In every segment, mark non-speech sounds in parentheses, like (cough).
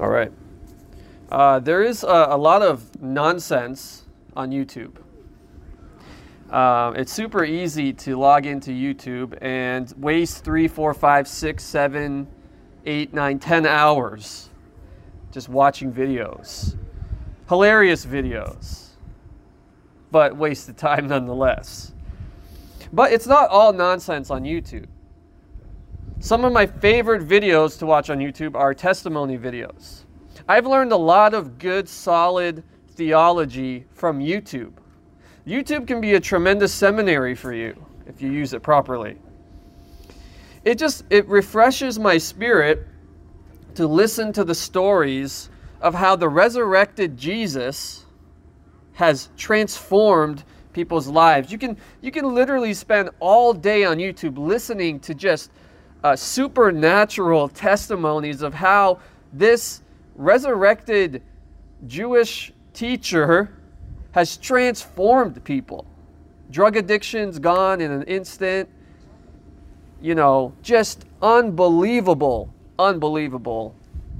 All right. Uh, there is a, a, lot of nonsense on YouTube. Um, it's super easy to log into YouTube and waste three, four, five, six, seven, eight, nine, ten hours just watching videos. Hilarious videos, but waste of time nonetheless. But it's not all nonsense on YouTube. Some of my favorite videos to watch on YouTube are testimony videos. I've learned a lot of good, solid theology from YouTube. YouTube can be a tremendous seminary for you if you use it properly. It just it refreshes my spirit to listen to the stories of how the resurrected Jesus has transformed people's lives. You can you can literally spend all day on YouTube listening to just uh, supernatural testimonies of how this resurrected Jewish teacher has transformed people. Drug addiction's gone in an instant. You know, just unbelievable, unbelievable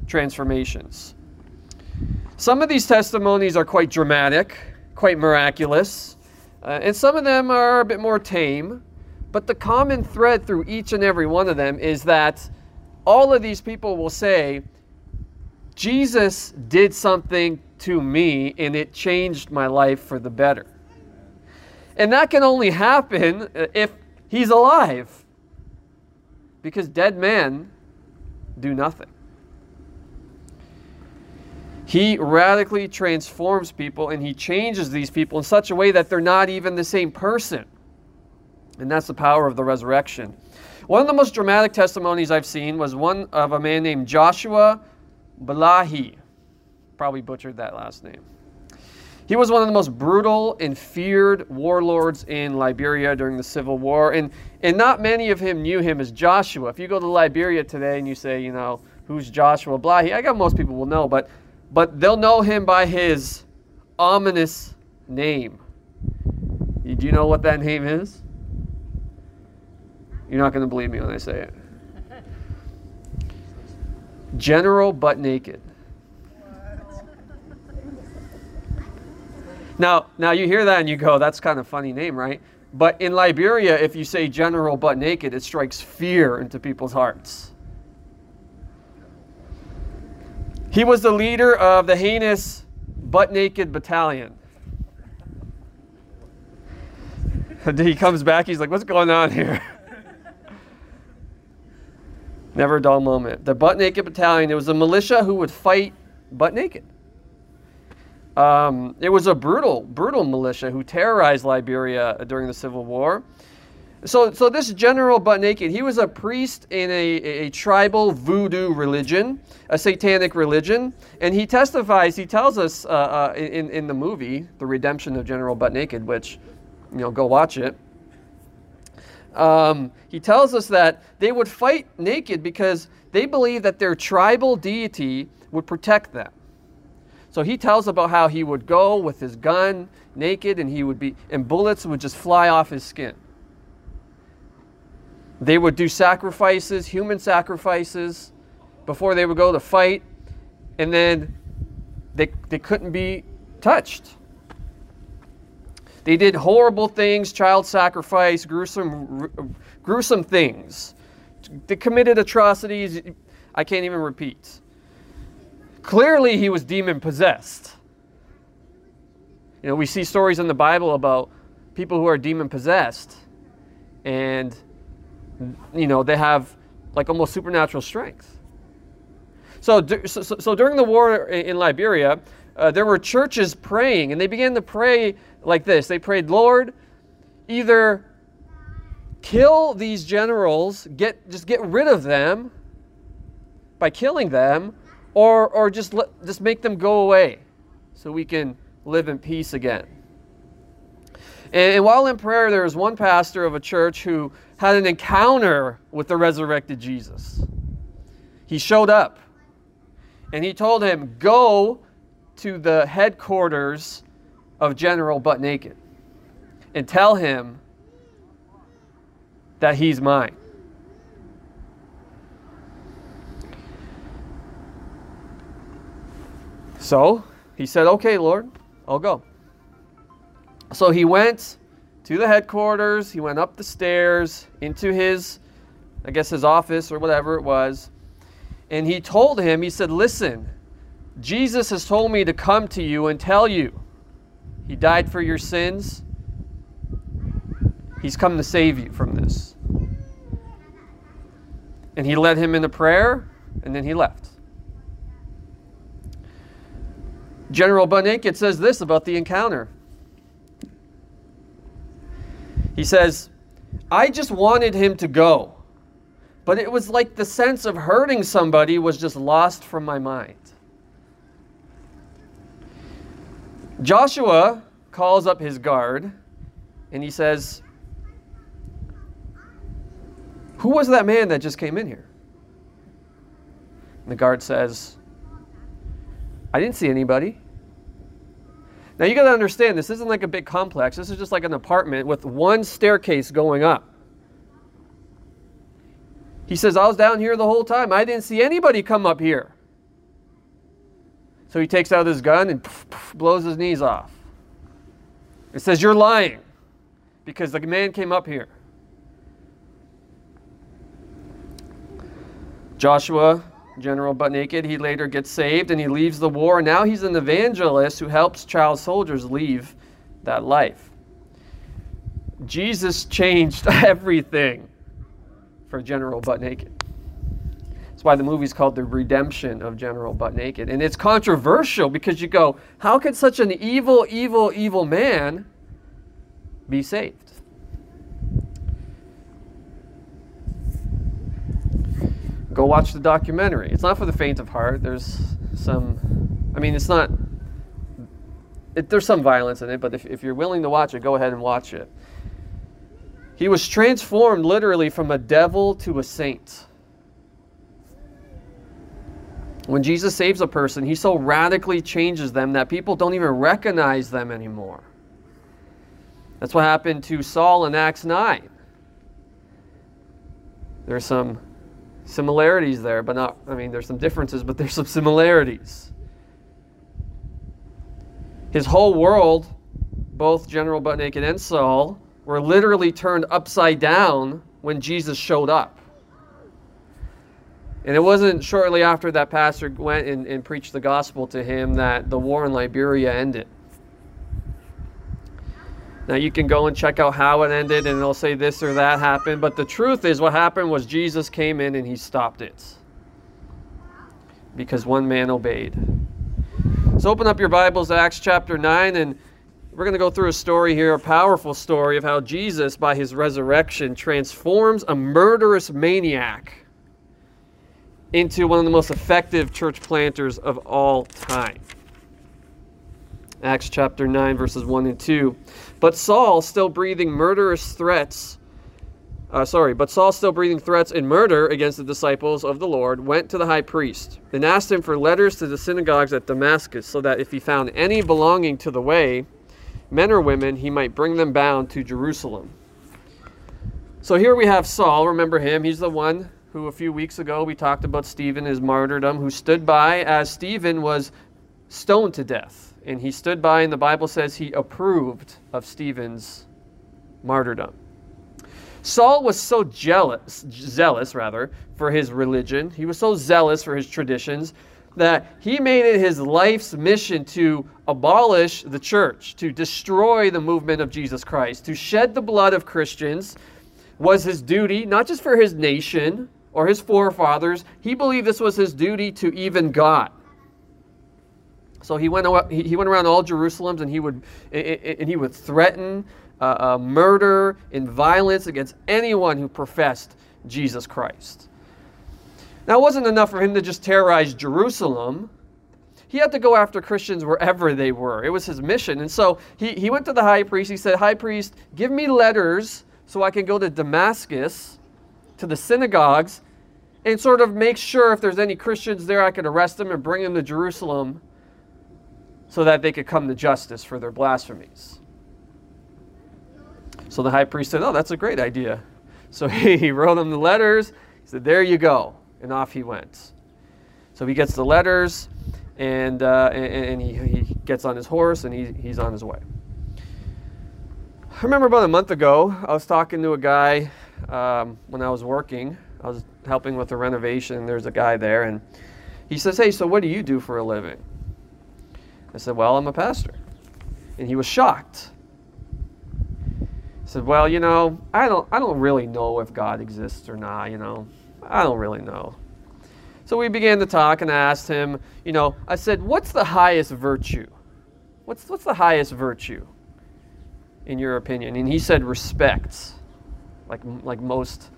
transformations. Some of these testimonies are quite dramatic, quite miraculous, uh, and some of them are a bit more tame. But the common thread through each and every one of them is that all of these people will say, Jesus did something to me and it changed my life for the better. And that can only happen uh, if he's alive. Because dead men do nothing. He radically transforms people and he changes these people in such a way that they're not even the same person. And that's the power of the resurrection. One of the most dramatic testimonies I've seen was one of a man named Joshua Balahi. Probably butchered that last name. He was one of the most brutal and feared warlords in Liberia during the Civil War, and, and not many of him knew him as Joshua. If you go to Liberia today and you say, you know, who's Joshua Blahyi, I got most people will know, but, but they'll know him by his ominous name. Do you know what that name is? You're not going to believe me when I say it. General Butt Naked. Now, now you hear that and you go, that's kind of funny name, right? But in Liberia, if you say General Butt Naked, it strikes fear into people's hearts. He was the leader of the heinous Butt Naked Battalion. And (laughs) he comes back, he's like, what's going on here? Never a dull moment. The butt naked battalion, it was a militia who would fight butt naked. Um, it was a brutal, brutal militia who terrorized Liberia during the Civil War. So, so this general butt naked, he was a priest in a, a tribal voodoo religion, a satanic religion, and he testifies. He tells us uh, uh, in in the movie, The Redemption of General Butt Naked, which, you know, go watch it um, he tells us that they would fight naked because they believed that their tribal deity would protect them. So he tells about how he would go with his gun naked and he would be and bullets would just fly off his skin. They would do sacrifices, human sacrifices, before they would go to fight, and then they, they couldn't be touched. They did horrible things, child sacrifice, gruesome, gruesome things. They committed atrocities I can't even repeat. Clearly, he was demon possessed. You know, we see stories in the Bible about people who are demon possessed, and you know they have like almost supernatural strength. So, so, so during the war in Liberia, uh, there were churches praying, and they began to pray like this They prayed, Lord, either kill these generals, get, just get rid of them by killing them, or, or just, let, just make them go away so we can live in peace again. And, and while in prayer, there was one pastor of a church who had an encounter with the resurrected Jesus. He showed up and he told him, Go to the headquarters of General Butt Naked and tell him that he's mine. So he said, Okay, Lord, I'll go. So he went to the headquarters, he went up the stairs into his, I guess, his office or whatever it was. And he told him, He said, Listen, Jesus has told me to come to you and tell you he died for your sins. He's come to save you from this. And he led him into prayer, and then he left. General Butt says this about the encounter. He says, I just wanted him to go, but it was like the sense of hurting somebody was just lost from my mind. Joshua calls up his guard and he says, Who was that man that just came in here? And the guard says, I didn't see anybody. Now you got to understand, this isn't like a big complex. This is just like an apartment with one staircase going up. He says, I was down here the whole time. I didn't see anybody come up here. So he takes out his gun and poof, poof, blows his knees off. It says, You're lying because the man came up here. Joshua, General Butt Naked, he later gets saved and he leaves the war. Now he's an evangelist who helps child soldiers leave that life. Jesus changed (laughs) everything for General Butt Naked. That's why the movie's called The Redemption of General Butt Naked. And it's controversial because you go, how could such an evil, evil, evil man be saved? Go watch the documentary. It's not for the faint of heart. There's some, I mean, it's not, it, there's some violence in it, but if, if you're willing to watch it, go ahead and watch it. He was transformed literally from a devil to a saint. When Jesus saves a person, he so radically changes them that people don't even recognize them anymore. That's what happened to Saul in Acts 9. There's some similarities there, but not, I mean, there's some differences, but there's some similarities. His whole world, both General Butt Naked and Saul, were literally turned upside down when Jesus showed up. And it wasn't shortly after that pastor went and, and preached the gospel to him that the war in Liberia ended. Now you can go and check out how it ended and they'll say this or that happened, but the truth is what happened was Jesus came in and he stopped it. Because one man obeyed. So open up your Bibles Acts chapter 9 and we're going to go through a story here, a powerful story of how Jesus by his resurrection transforms a murderous maniac into one of the most effective church planters of all time. Acts chapter 9, verses 1 and 2. But Saul, still breathing murderous threats, uh, sorry, but Saul, still breathing threats and murder against the disciples of the Lord, went to the high priest and asked him for letters to the synagogues at Damascus, so that if he found any belonging to the way, men or women, he might bring them bound to Jerusalem. So here we have Saul. Remember him. He's the one who a few weeks ago we talked about Stephen, his martyrdom, who stood by as Stephen was stoned to death. And he stood by, and the Bible says he approved of Stephen's martyrdom. Saul was so jealous, zealous rather, for his religion. He was so zealous for his traditions that he made it his life's mission to abolish the church, to destroy the movement of Jesus Christ, to shed the blood of Christians was his duty, not just for his nation, or his forefathers. He believed this was his duty to even God. So he went, he went around all Jerusalem and he would, and he would threaten uh, uh, murder and violence against anyone who professed Jesus Christ. Now, it wasn't enough for him to just terrorize Jerusalem. He had to go after Christians wherever they were. It was his mission. And so he, he went to the high priest. He said, High priest, give me letters so I can go to Damascus to the synagogues and sort of make sure if there's any Christians there, I could arrest them and bring them to Jerusalem so that they could come to justice for their blasphemies. So the high priest said, Oh, that's a great idea. So (laughs) he wrote them the letters. He said, There you go. And off he went. So he gets the letters and, uh, and, and he, he gets on his horse and he, he's on his way. I remember about a month ago, I was talking to a guy um, when I was working. I was helping with a renovation. There's a guy there, and he says, Hey, so what do you do for a living? I said, Well, I'm a pastor. And he was shocked. He said, Well, you know, I don't, I don't really know if God exists or not, you know. I don't really know. So we began to talk and I asked him, you know, I said, What's the highest virtue? What's, what's the highest virtue, in your opinion? And he said, Respect, like, like most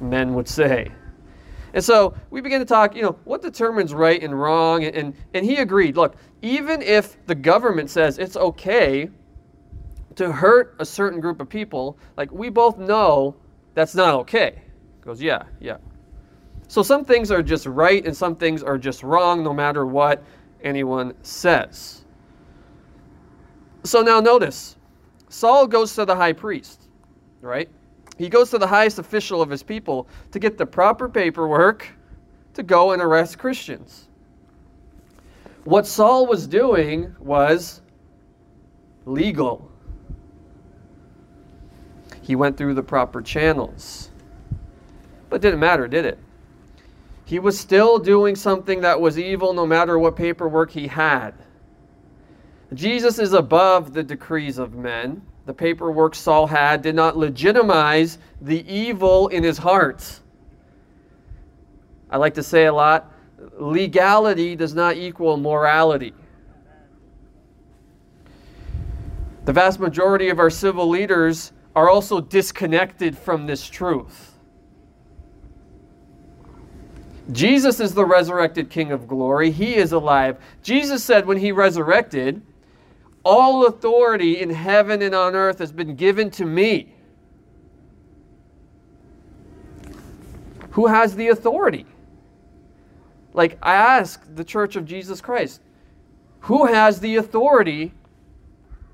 men would say. And so we began to talk, you know, what determines right and wrong? And, and he agreed, look, even if the government says it's okay to hurt a certain group of people, like we both know that's not okay. He goes, yeah, yeah. So some things are just right and some things are just wrong no matter what anyone says. So now notice, Saul goes to the high priest, right? He goes to the highest official of his people to get the proper paperwork to go and arrest Christians. What Saul was doing was legal. He went through the proper channels. But it didn't matter, did it? He was still doing something that was evil no matter what paperwork he had. Jesus is above the decrees of men the paperwork Saul had did not legitimize the evil in his heart. I like to say a lot legality does not equal morality. The vast majority of our civil leaders are also disconnected from this truth. Jesus is the resurrected King of glory. He is alive. Jesus said when he resurrected, all authority in heaven and on earth has been given to me. Who has the authority? Like, I ask the Church of Jesus Christ, who has the authority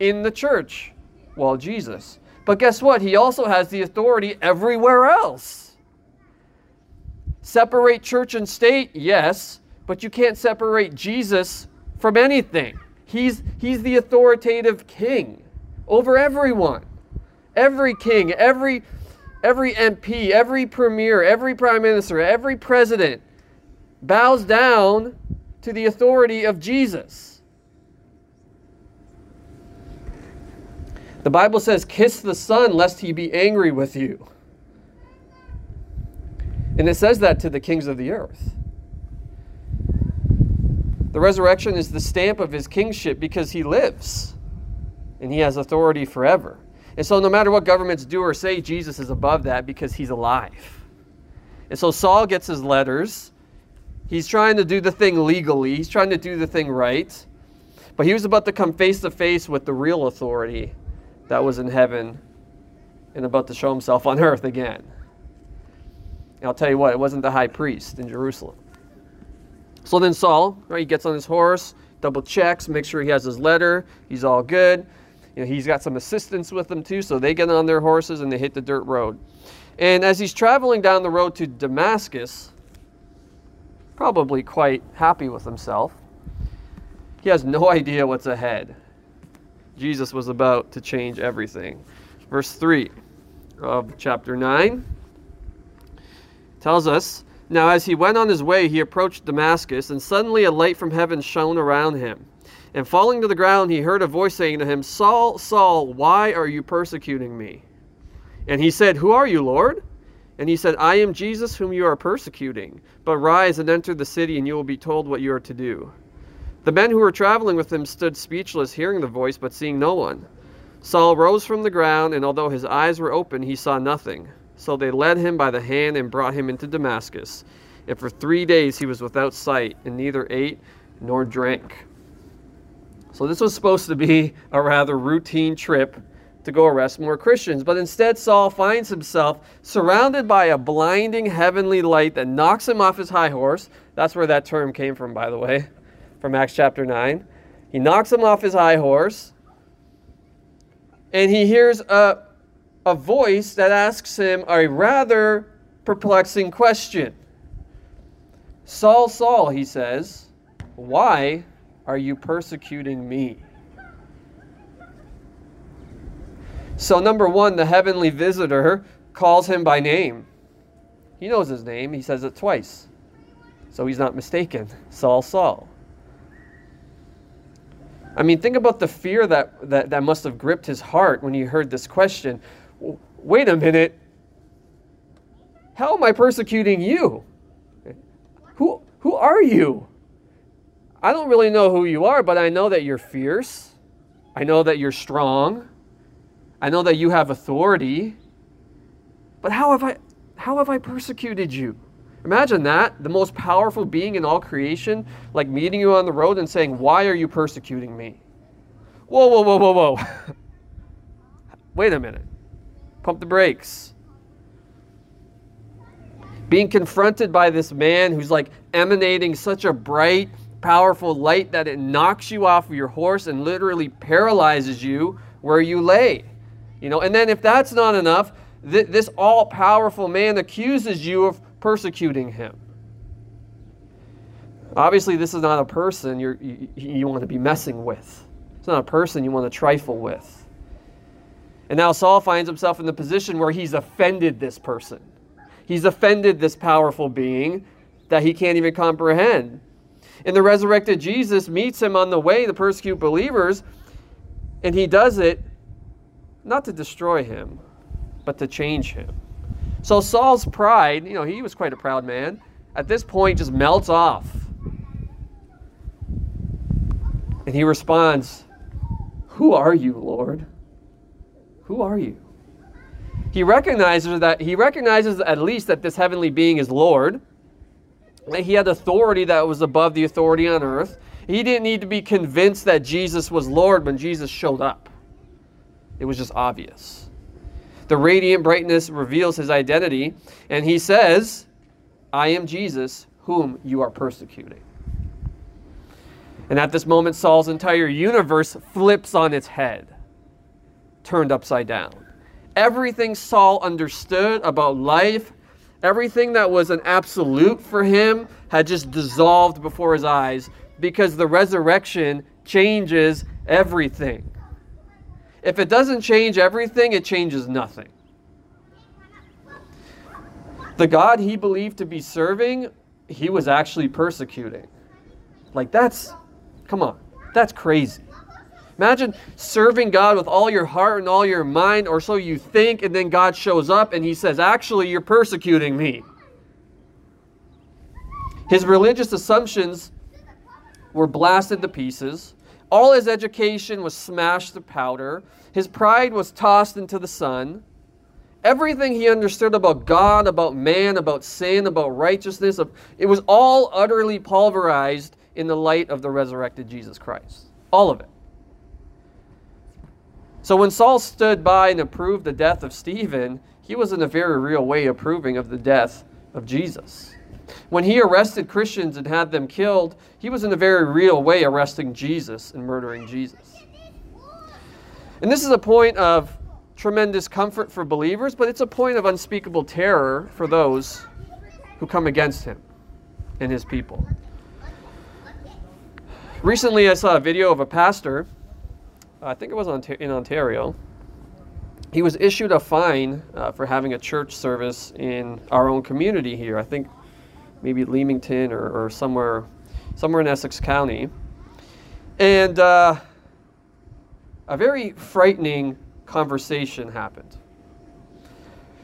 in the church? Well, Jesus. But guess what? He also has the authority everywhere else. Separate church and state, yes, but you can't separate Jesus from anything. He's, he's the authoritative king over everyone. Every king, every, every MP, every premier, every prime minister, every president bows down to the authority of Jesus. The Bible says, Kiss the Son, lest he be angry with you. And it says that to the kings of the earth. The resurrection is the stamp of his kingship because he lives and he has authority forever. And so, no matter what governments do or say, Jesus is above that because he's alive. And so, Saul gets his letters. He's trying to do the thing legally, he's trying to do the thing right. But he was about to come face to face with the real authority that was in heaven and about to show himself on earth again. And I'll tell you what, it wasn't the high priest in Jerusalem. So then Saul, right, he gets on his horse, double checks, makes sure he has his letter, he's all good. You know, he's got some assistants with him too, so they get on their horses and they hit the dirt road. And as he's traveling down the road to Damascus, probably quite happy with himself, he has no (laughs) idea what's ahead. Jesus was about to change everything. Verse 3 of chapter 9 tells us now, as he went on his way, he approached Damascus, and suddenly a light from heaven shone around him. And falling to the ground, he heard a voice saying to him, Saul, Saul, why are you persecuting me? And he said, Who are you, Lord? And he said, I am Jesus whom you are persecuting. But rise and enter the city, and you will be told what you are to do. The men who were traveling with him stood speechless, hearing the voice, but seeing no one. Saul rose from the ground, and although his eyes were open, he saw nothing. So they led him by the hand and brought him into Damascus. And for three days he was without sight, and neither ate nor drank. So this was supposed to be (laughs) a rather routine trip to go arrest more Christians. But instead, Saul finds himself surrounded by a blinding heavenly light that knocks him off his high horse. That's where that term came from, by the way, (laughs) from Acts chapter 9. He knocks him off his high horse, and he hears a a voice that asks him a rather perplexing question. Saul, Saul, he says, Why are you persecuting me? So, number one, the heavenly visitor calls him by name. He knows his name, he says it twice. So he's not mistaken. Saul, Saul. I mean, think about the fear that, that, that must have gripped his heart when he heard this question. Wait a minute. How am I persecuting you? Who, who are you? I don't really know who you are, but I know that you're fierce. I know that you're strong. I know that you have authority. But how have I how have I persecuted you? Imagine that, the most powerful being in all creation, like meeting you on the road and saying, Why are you persecuting me? Whoa, whoa, whoa, whoa, whoa. (laughs) Wait a minute. Pump the brakes. Being confronted by this man who's like emanating such a bright, powerful light that it knocks you off of your horse and literally paralyzes you where you lay. You know, and then if that's not enough, th- this all powerful man accuses you of persecuting him. Obviously, this is not a person you you want to be messing with. It's not a person you want to trifle with. And now Saul finds himself in the position where he's offended this person. He's offended this powerful being that he can't even comprehend. And the resurrected Jesus meets him on the way to persecute believers, and he does it not to destroy him, but to change him. So Saul's pride, you know, he was quite a proud man, at this point just melts off. And he responds, Who are you, Lord? Who are you? He recognizes that he recognizes at least that this heavenly being is Lord. That he had authority that was above the authority on earth. He didn't need to be convinced that Jesus was Lord when Jesus showed up. It was just obvious. The radiant brightness reveals his identity, and he says, I am Jesus, whom you are persecuting. And at this moment, Saul's entire universe flips on its head, turned upside down. Everything Saul understood about life, everything that was an absolute for him, had just dissolved before his eyes because the resurrection changes everything. If it doesn't change everything, it changes nothing. The God he believed to be serving, he was actually persecuting. Like, that's, come on, that's crazy. Imagine serving God with all your heart and all your mind, or so you think, and then God shows up and he says, Actually, you're persecuting me. His religious assumptions were blasted to pieces. All his education was smashed to powder. His pride was tossed into the sun. Everything he understood about God, about man, about sin, about righteousness, it was all utterly pulverized in the light of the resurrected Jesus Christ. All of it. So when Saul stood by and approved the death of Stephen, he was in a very real way approving of the death of Jesus. When he arrested Christians and had them killed, he was in a very real way arresting Jesus and murdering Jesus. And this is a point of tremendous comfort for believers, but it's a point of unspeakable terror for those who come against him and his people. Recently, I saw a video of a pastor, I think it was in Ontario. He was issued a fine uh, for having a church service in our own community here. I think maybe Leamington or, or somewhere, somewhere in Essex County. And uh, a very frightening conversation happened.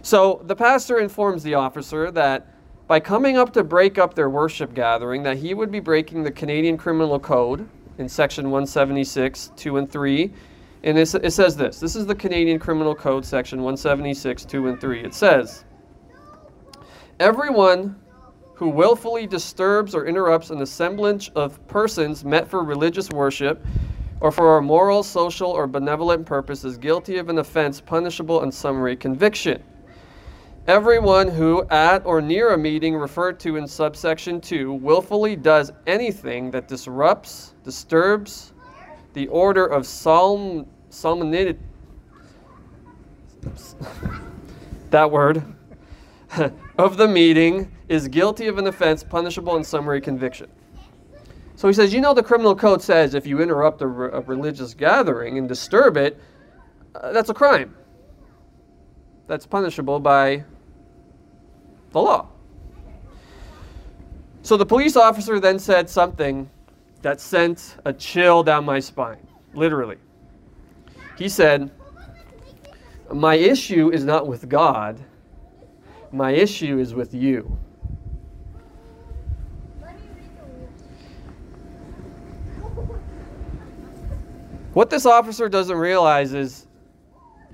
So the pastor informs the officer that by coming up to break up their worship gathering, that he would be breaking the Canadian Criminal Code in section 176, 2 and 3. And it, says this this is the Canadian Criminal Code, section 176, 2 and 3. It says, Everyone who willfully disturbs or interrupts an assemblage of persons met for religious worship or for a moral, social, or benevolent purpose is guilty of an offense punishable in summary conviction. Everyone who, at or near a meeting referred to in subsection 2, willfully does anything that disrupts, disturbs the order of solemn, solemnity. (laughs) that word. (laughs) of the meeting is guilty of an offense punishable in summary conviction. So he says, You know, the criminal code says if you interrupt a, re- a religious gathering and disturb it, uh, that's a crime. That's punishable by the law. So the police officer then said something that sent a chill down my spine, literally. He said, My issue is not with God, my issue is with you. What this officer doesn't realize is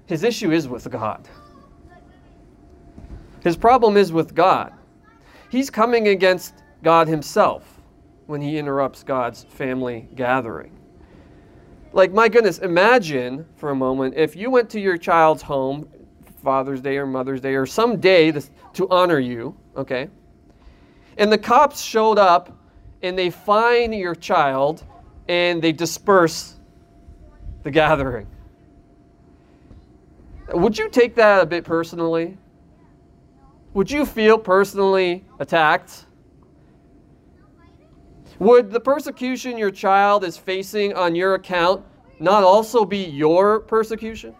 his issue is with God. His problem is with God. He's coming against God himself when he interrupts God's family gathering. Like, my goodness, imagine for a moment if you went to your child's home, Father's Day or Mother's Day, or some day to, honor you, okay? And the cops showed up and they find your child and they disperse the gathering. Would you take that a bit personally? Would you feel personally attacked? Would the persecution your child is facing on your account not also be your persecution?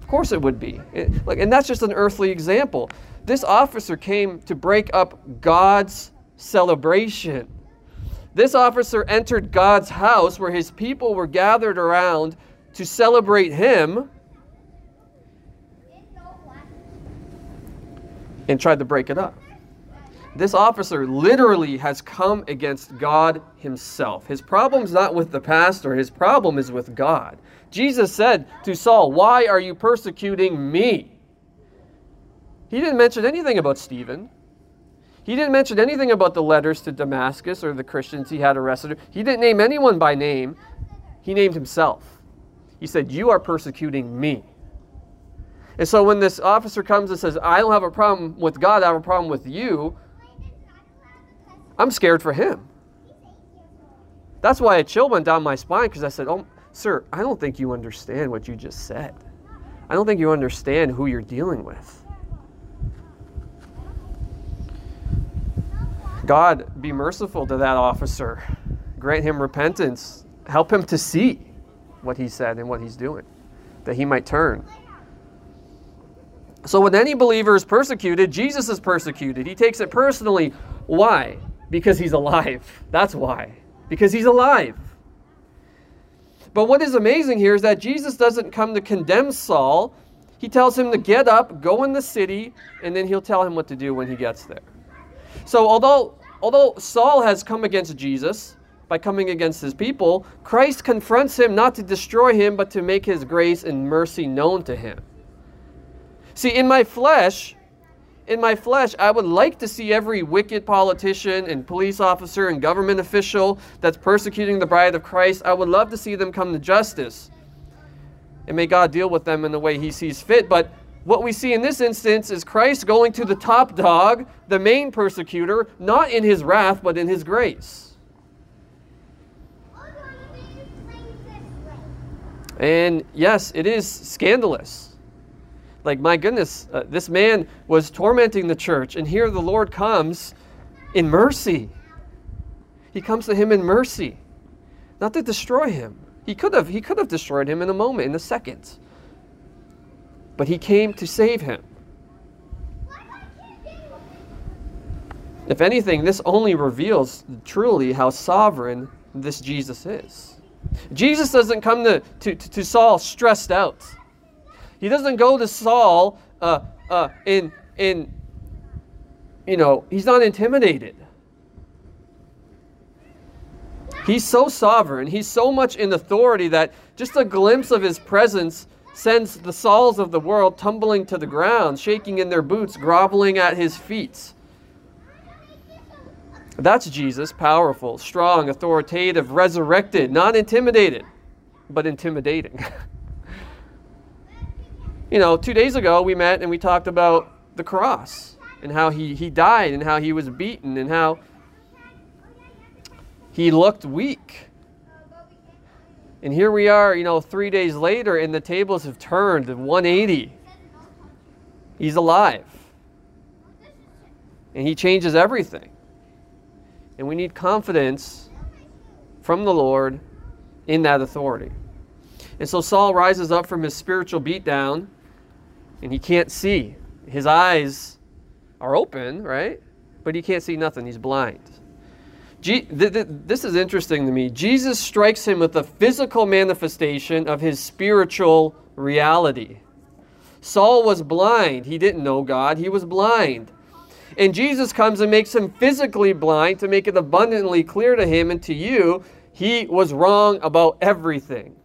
Of course it would be. It, like, and that's just an earthly example. This officer came to break up God's celebration. This officer entered God's house where his people were gathered around to celebrate him and tried to break it up. This officer literally has come against God himself. His problem's not with the pastor, his problem is with God. Jesus said to Saul, Why are you persecuting me? He didn't mention anything about Stephen. He didn't mention anything about the letters to Damascus or the Christians he had arrested. He didn't name anyone by name. He named himself. He said, You are persecuting me. And so when this officer comes and says, I don't have a problem with God, I have a problem with you, I'm scared for him. That's why a chill went down my spine because I said, Oh, sir, I don't think you understand what you just said. I don't think you understand who you're dealing with. God, be merciful to that officer. Grant him repentance. Help him to see what he said and what he's doing, that he might turn. So, when any believer is persecuted, Jesus is persecuted. He takes it personally. Why? Because he's alive. That's why. Because he's alive. But what is amazing here is that Jesus doesn't come to condemn Saul. He tells him to get up, go in the city, and then he'll tell him what to do when he gets there. So although although Saul has come against Jesus by coming against his people, Christ confronts him not to destroy him but to make his grace and mercy known to him. See, in my flesh, in my flesh, I would like to see every wicked politician and police officer and government official that's persecuting the bride of Christ, I would love to see them come to justice. And may God deal with them in the way he sees fit. But what we see in this instance is Christ going to the top dog, the main persecutor, not in his wrath, but in his grace. And yes, it is scandalous. Like, my goodness, uh, this man was tormenting the church, and here the Lord comes in mercy. He comes to him in mercy, not to destroy him. He could have, he could have destroyed him in a moment, in a second but he came to save him. If anything, this only reveals truly how sovereign this Jesus is. Jesus doesn't come to, to, to Saul stressed out. He doesn't go to Saul uh, uh, in, in, you know, he's not intimidated. He's so sovereign, he's so much in authority that just a glimpse of his presence sends the Sauls of the world tumbling to the ground, shaking in their boots, groveling at his feet. That's Jesus, powerful, strong, authoritative, resurrected, not intimidated, but intimidating. (laughs) you know, two days ago we met and we talked about the cross and how he, he died and how he was beaten and how he looked weak. And here we are, you know, three days later, and the tables have turned 180. He's alive. And he changes everything. And we need confidence from the Lord in that authority. And so Saul rises up from his spiritual beatdown and he can't see. His eyes are open, right? But he can't see nothing. He's blind. th- th- this is interesting to me. Jesus strikes him with a physical manifestation of his spiritual reality. Saul was blind. He didn't know God, he was blind. And Jesus comes and makes him physically blind to make it abundantly clear to him and to you he was wrong about everything.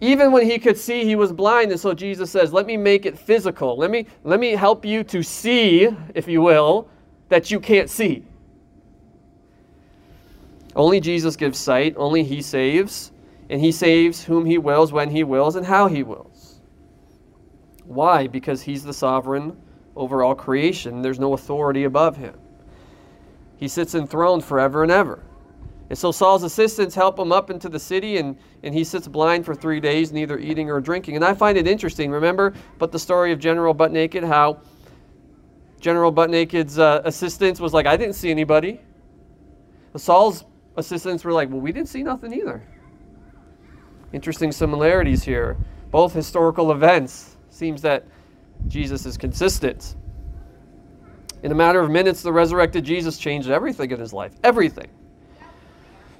Even when he could see, he was blind. And so Jesus says, Let me make it physical. Let me, let me help you to see, if you will, that you can't see. Only Jesus gives sight, only he saves, and he saves whom he wills, when he wills, and how he wills. Why? Because he's the sovereign over all creation. There's no authority above him. He sits enthroned forever and ever. And so Saul's assistants help him up into the city, and, and he sits blind for three days, neither eating or drinking. And I find it interesting. Remember, but the story of General Butt Naked, how General Butt Naked's uh, assistants was like, I didn't see anybody. Saul's assistants were like, Well, we didn't see nothing either. Interesting similarities here. Both historical events. Seems that Jesus is consistent. In a matter of minutes, the resurrected Jesus changed everything in his life. Everything.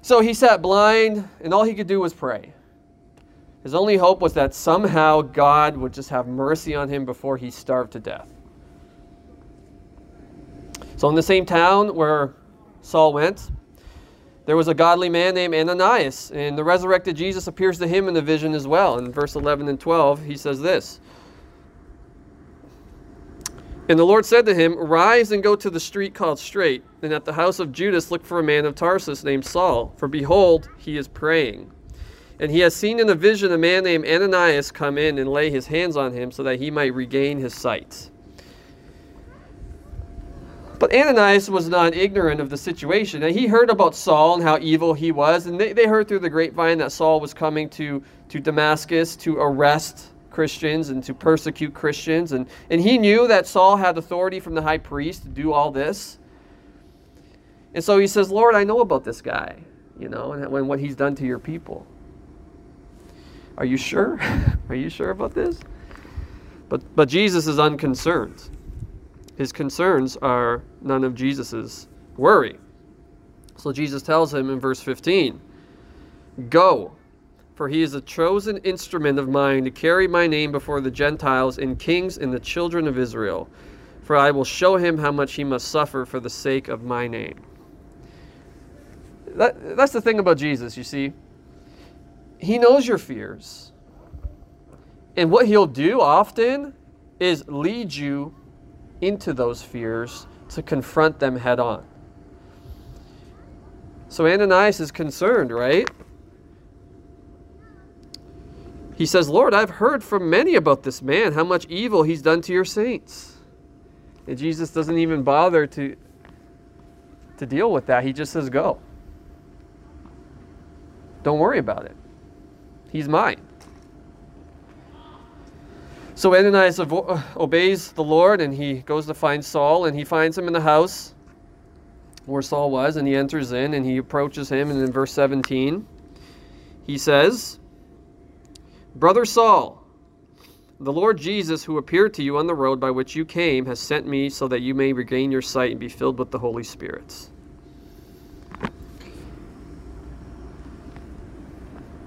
So he sat blind, and all he could do was pray. His only hope was that somehow God would just have mercy on him before he starved to death. So, in the same town where Saul went, there was a godly man named Ananias, and the resurrected Jesus appears to him in the vision as well. In verse 11 and 12, he says this and the Lord said to him, Rise and go to the street called Straight, and at the house of Judas look for a man of Tarsus named Saul, for behold, he is praying. And he has seen in a vision a man named Ananias come in and lay his hands on him so that he might regain his sight. But Ananias was not ignorant of the situation. And he heard about Saul and how evil he was. And they, they heard through the grapevine that Saul was coming to, to Damascus to arrest Christians and to persecute Christians. And, and he knew that Saul had authority from the high priest to do all this. And so he says, Lord, I know about this guy, you know, and, and what he's done to your people. Are you sure? (laughs) Are you sure about this? But, but Jesus is unconcerned. His concerns are none of Jesus's worry. So Jesus tells him in verse 15 Go, for he is a chosen instrument of mine to carry my name before the Gentiles and kings and the children of Israel. For I will show him how much he must suffer for the sake of my name. That, that's the thing about Jesus, you see. He knows your fears. And what he'll do often is lead you into those fears to confront them head on. So Ananias is concerned, right? He says, Lord, I've heard from many about this man, how much evil he's done to your saints. And Jesus doesn't even bother to, to deal with that. He just says, Go. Don't worry about it. He's mine. So Ananias uh, obeys the Lord and he goes to find Saul and he finds him in the house where Saul was and he enters in and he approaches him and in verse 17 he says, Brother Saul, the Lord Jesus, who appeared to you on the road by which you came, has sent me so that you may regain your sight and be filled with the Holy Spirit.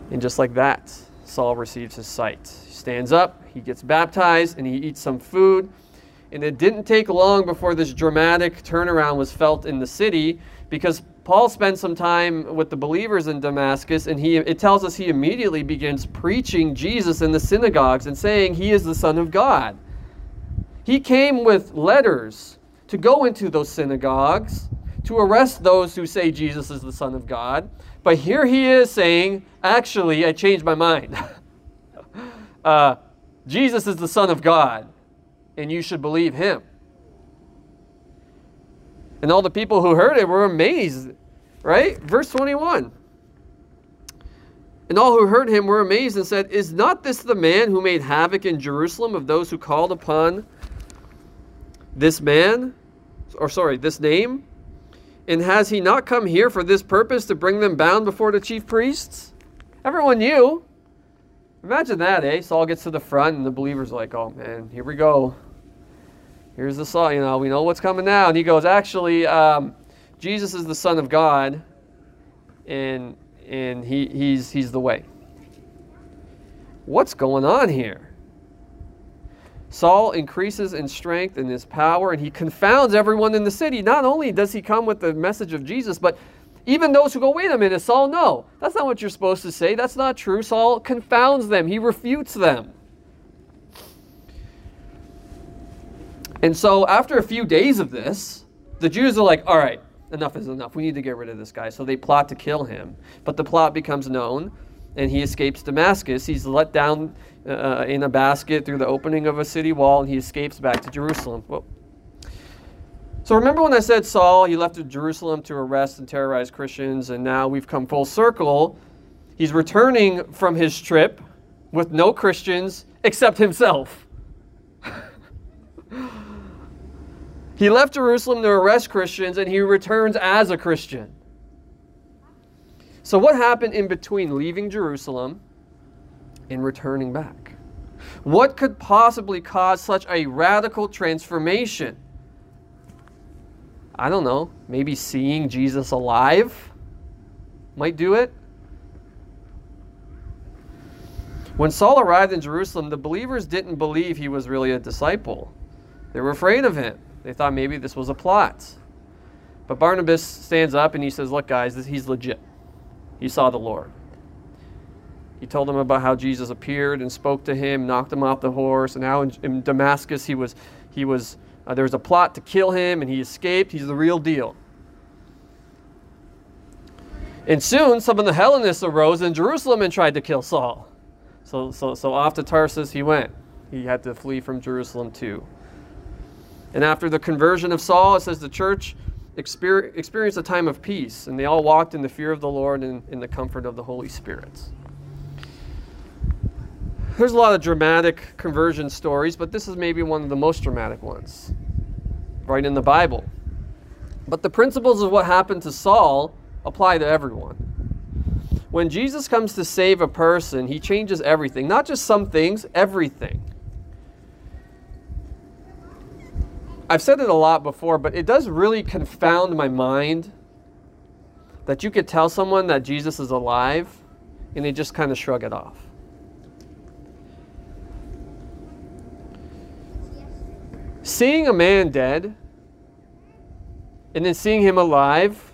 And just like that, Saul receives his sight. He stands up, he gets baptized, and he eats some food. And it didn't take long before this dramatic turnaround was felt in the city because Paul spends some time with the believers in Damascus, and he, it tells us he immediately begins preaching Jesus in the synagogues and saying he is the Son of God. He came with letters to go into those synagogues to arrest those who say Jesus is the Son of God. But here he is saying, actually, I changed my mind. (laughs) uh, Jesus is the Son of God, and you should believe him. And all the people who heard it were amazed, right? Verse 21. And all who heard him were amazed and said, Is not this the man who made havoc in Jerusalem of those who called upon this man, or sorry, this name? And has he not come here for this purpose to bring them bound before the chief priests? Everyone knew. Imagine that, eh? Saul gets to the front and the believers like, oh man, here we go. Here's the Saul, you know, we know what's coming now. And he goes, actually, um, Jesus is the Son of God, and and he, he's he's the way. What's going on here? Saul increases in strength and his power, and he confounds everyone in the city. Not only does he come with the message of Jesus, but even those who go, wait a minute, Saul, no, that's not what you're supposed to say. That's not true. Saul confounds them, he refutes them. And so, after a few days of this, the Jews are like, all right, enough is enough. We need to get rid of this guy. So they plot to kill him. But the plot becomes known, and he escapes Damascus. He's let down uh, in a basket through the opening of a city wall, and he escapes back to Jerusalem. Whoa. So remember when I said Saul, he left Jerusalem to arrest and terrorize Christians, and now we've come full circle. He's returning from his trip with no Christians except himself. (laughs) he left Jerusalem to arrest Christians, and he returns as a Christian. So, what happened in between leaving Jerusalem and returning back? What could possibly cause such a radical transformation? I don't know. Maybe seeing Jesus alive might do it. When Saul arrived in Jerusalem, the believers didn't believe he was really a disciple. They were afraid of him. They thought maybe this was a plot. But Barnabas stands up and he says, Look, guys, he's legit. He saw the Lord. He told them about how Jesus appeared and spoke to him, knocked him off the horse, and how in, in Damascus he was, he was, uh, there was a plot to kill him, and he escaped. He's the real deal. And soon, some of the Hellenists arose in Jerusalem and tried to kill Saul. So, so, so off to Tarsus he went. He had to flee from Jerusalem too. And after the conversion of Saul, it says the church experienced a time of peace, and they all walked in the fear of the Lord and in the comfort of the Holy Spirit. There's a lot of dramatic conversion stories, but this is maybe one of the most dramatic ones, right in the Bible. But the principles of what happened to Saul apply to everyone. When Jesus comes to save a person, he changes everything, not just some things, everything. I've said it a lot before, but it does really confound my mind that you could tell someone that Jesus is alive and they just kind of shrug it off. Seeing a man dead and then seeing him alive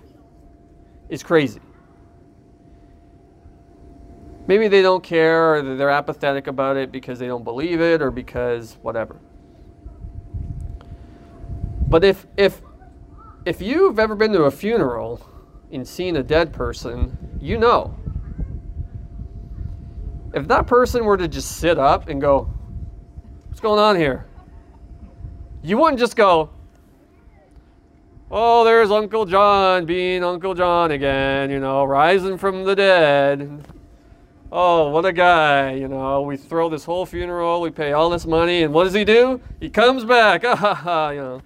is crazy. Maybe they don't care or they're apathetic about it because they don't believe it or because whatever. But if if if you've ever been to a funeral and seen a dead person, you know. If that person were to just sit up and go, What's going on here? You wouldn't just go, Oh, there's Uncle John being Uncle John again, you know, rising from the dead. Oh, what a guy, you know. We throw this whole funeral, we pay all this money, and what does he do? He comes back. (laughs) Ah, ha, ha, you know.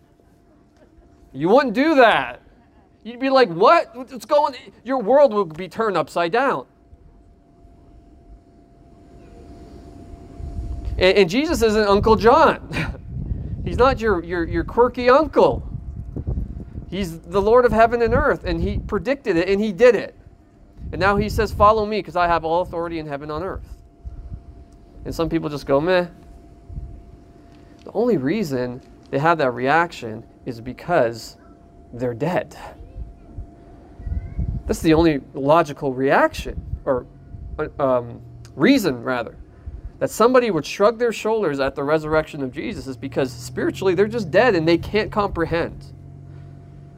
You wouldn't do that. You'd be like, what? What's going Your world would be turned upside down. And, and Jesus isn't Uncle John. (laughs) He's not your, your, your quirky uncle. He's the Lord of heaven and earth, and he predicted it, and he did it. And now he says, Follow me, because I have all authority in heaven on earth. And some people just go, Meh. The only reason they have that reaction is because they're dead. That's the only logical reaction, or um, reason, rather, that somebody would shrug their shoulders at the resurrection of Jesus is because spiritually they're just dead and they can't comprehend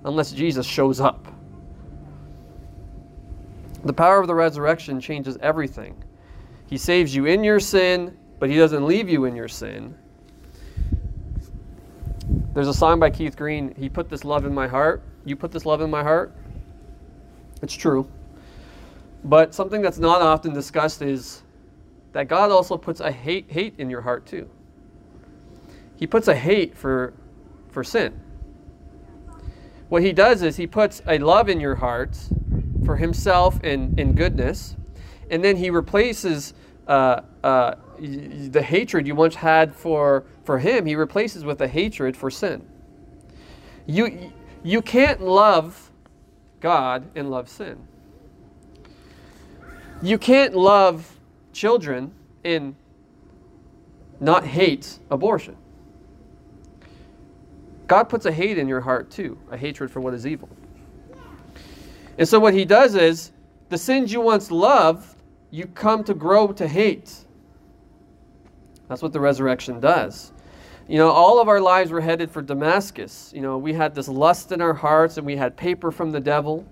unless Jesus shows up. The power of the resurrection changes everything. He saves you in your sin, but He doesn't leave you in your sin. There's a song by Keith Green. He put this love in my heart. You put this love in my heart. It's true. But something that's not often discussed is that God also puts a hate hate in your heart too. He puts a hate for for sin. what he does is he puts a love in your heart for himself and, and goodness, and then he replaces uh, uh, the hatred you once had for, for him, he replaces with a hatred for sin. You, you can't love God and love sin. You can't love children and not hate abortion. God puts a hate in your heart too, a hatred for what is evil. And so what he does is the sins you once loved, you come to grow to hate. That's what the resurrection does. You know, all of our lives were headed for Damascus. You know, we had this lust in our hearts and we had paper from the devil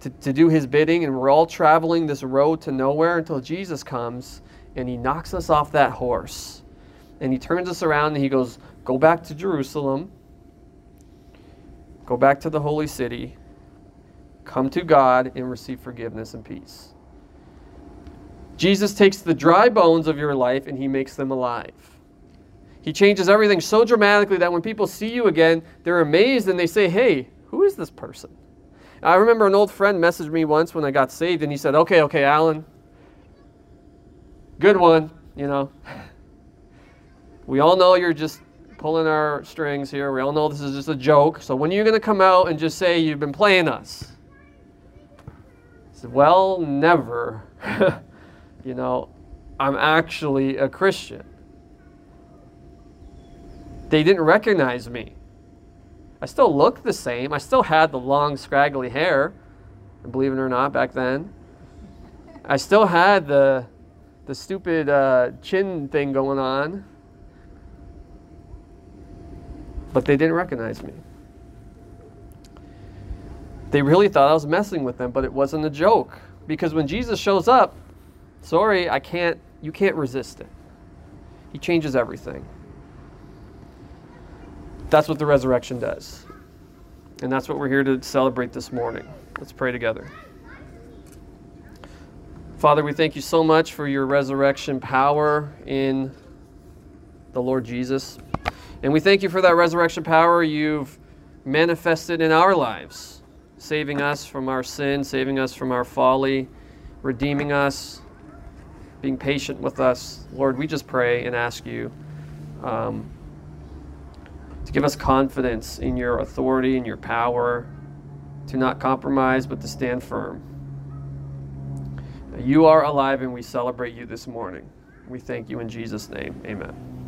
to, to do his bidding, and we're all traveling this road to nowhere until Jesus comes and he knocks us off that horse. And he turns us around and he goes, Go back to Jerusalem, go back to the holy city, come to God, and receive forgiveness and peace. Jesus takes the dry bones of your life and he makes them alive. He changes everything so dramatically that when people see you again, they're amazed and they say, Hey, who is this person? I remember an old friend messaged me once when I got saved, and he said, Okay, okay, Alan, good one, you know. (laughs) We all know you're just pulling our strings here. We all know this is just a joke. So when are you going to come out and just say you've been playing us? I said, Well, never. (laughs) you know, I'm actually a Christian. They didn't recognize me. I still looked the same. I still had the long, scraggly hair, believe it or not, back then. I still had the, the stupid uh, chin thing going on. But they didn't recognize me. They really thought I was messing with them, but it wasn't a joke. Because when Jesus shows up, sorry, I can't, you can't resist it. He changes everything. That's what the resurrection does. And that's what we're here to celebrate this morning. Let's pray together. Father, we thank you so much for your resurrection power in the Lord Jesus. And we thank you for that resurrection power you've manifested in our lives, saving us from our sin, saving us from our folly, redeeming us, being patient with us. Lord, we just pray and ask you. Um, to give us confidence in your authority and your power, to not compromise, but to stand firm. You are alive, and we celebrate you this morning. We thank you in Jesus' name. Amen.